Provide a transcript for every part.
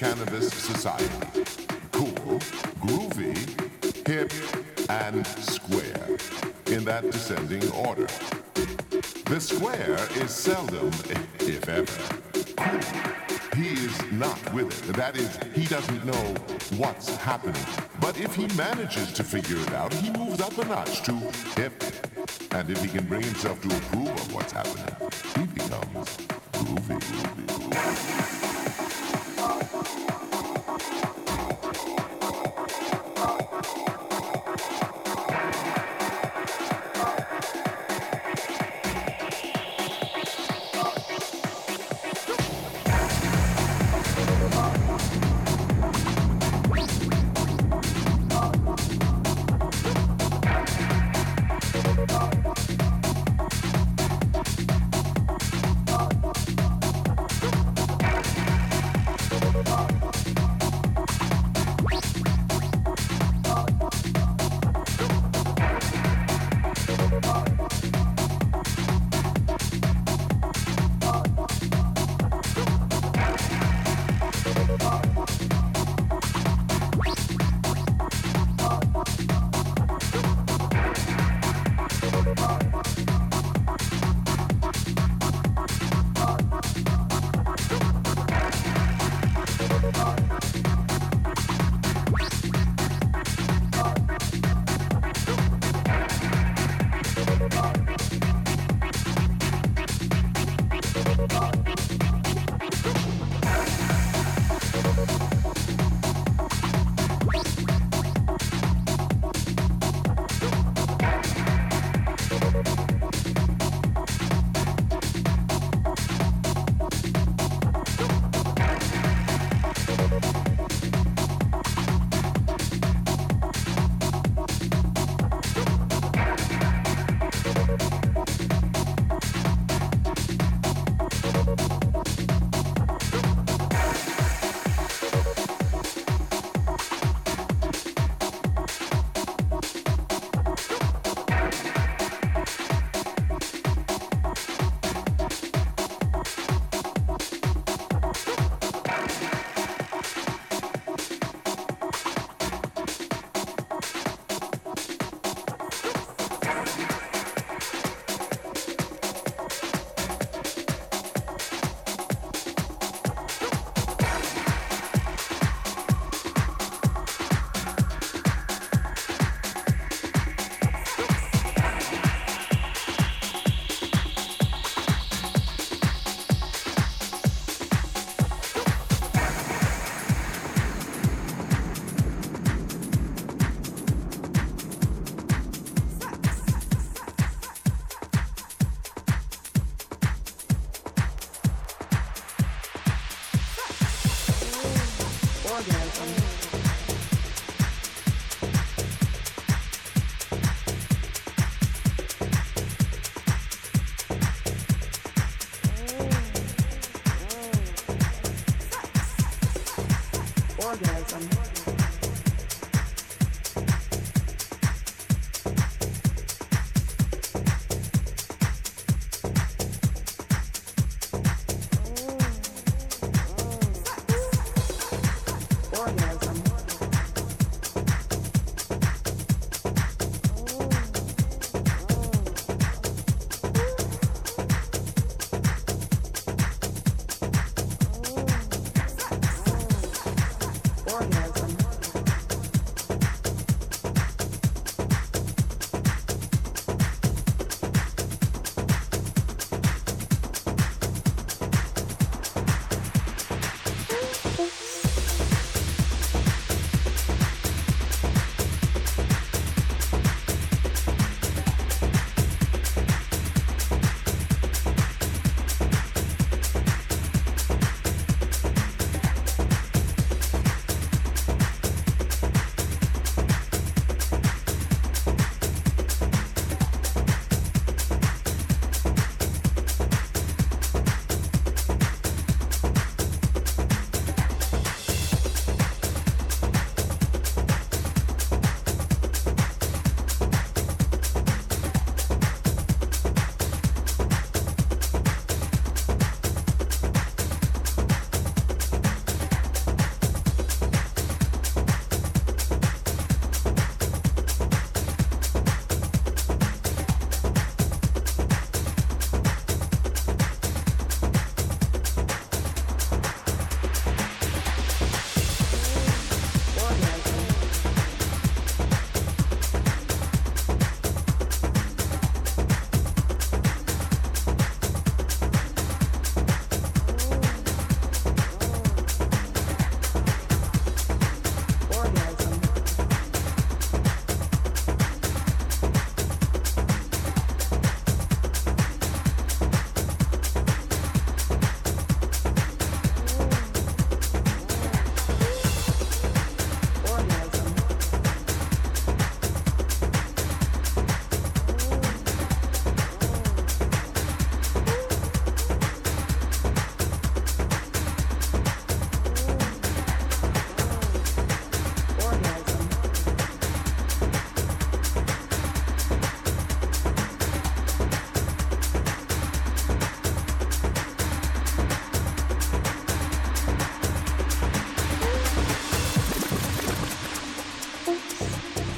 cannabis society. Cool, groovy, hip, and square. In that descending order. The square is seldom, if ever, cool. He is not with it. That is, he doesn't know what's happening. But if he manages to figure it out, he moves up a notch to hip. And if he can bring himself to approve of what's happening,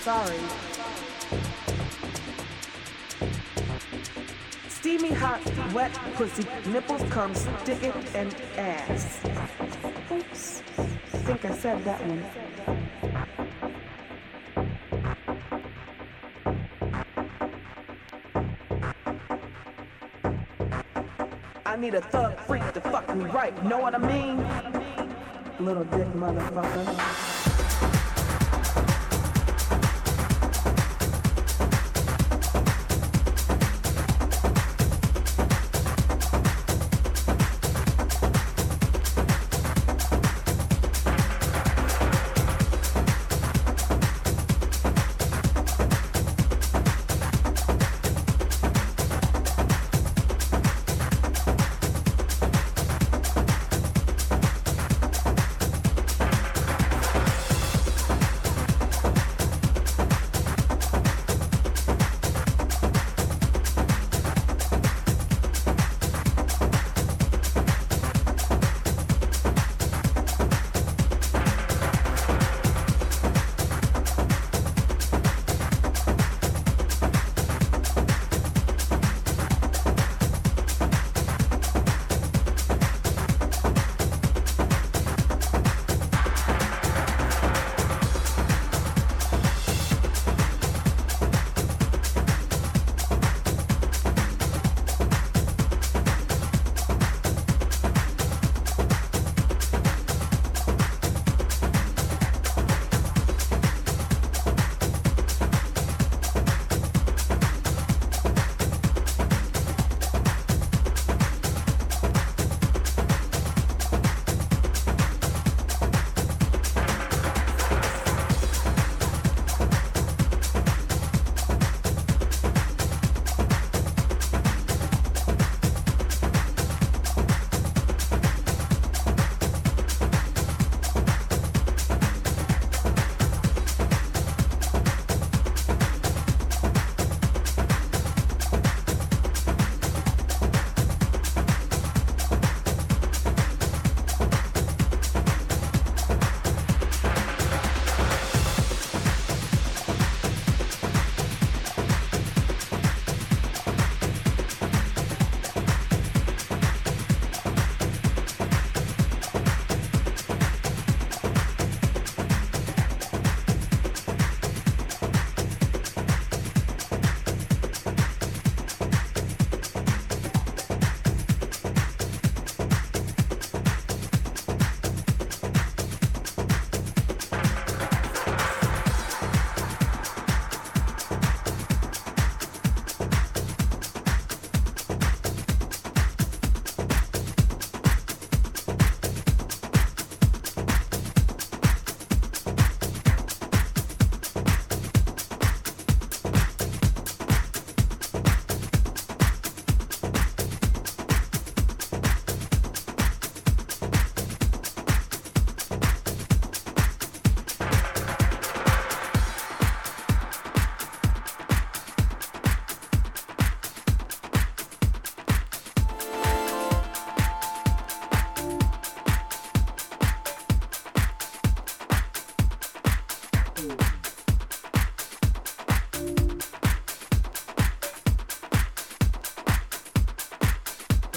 Sorry. Steamy hot, wet pussy, nipples come sticking and ass. Oops. Think I said that one. I need a thug freak to fuck me right, know what I mean? Little dick motherfucker.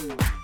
Ooh.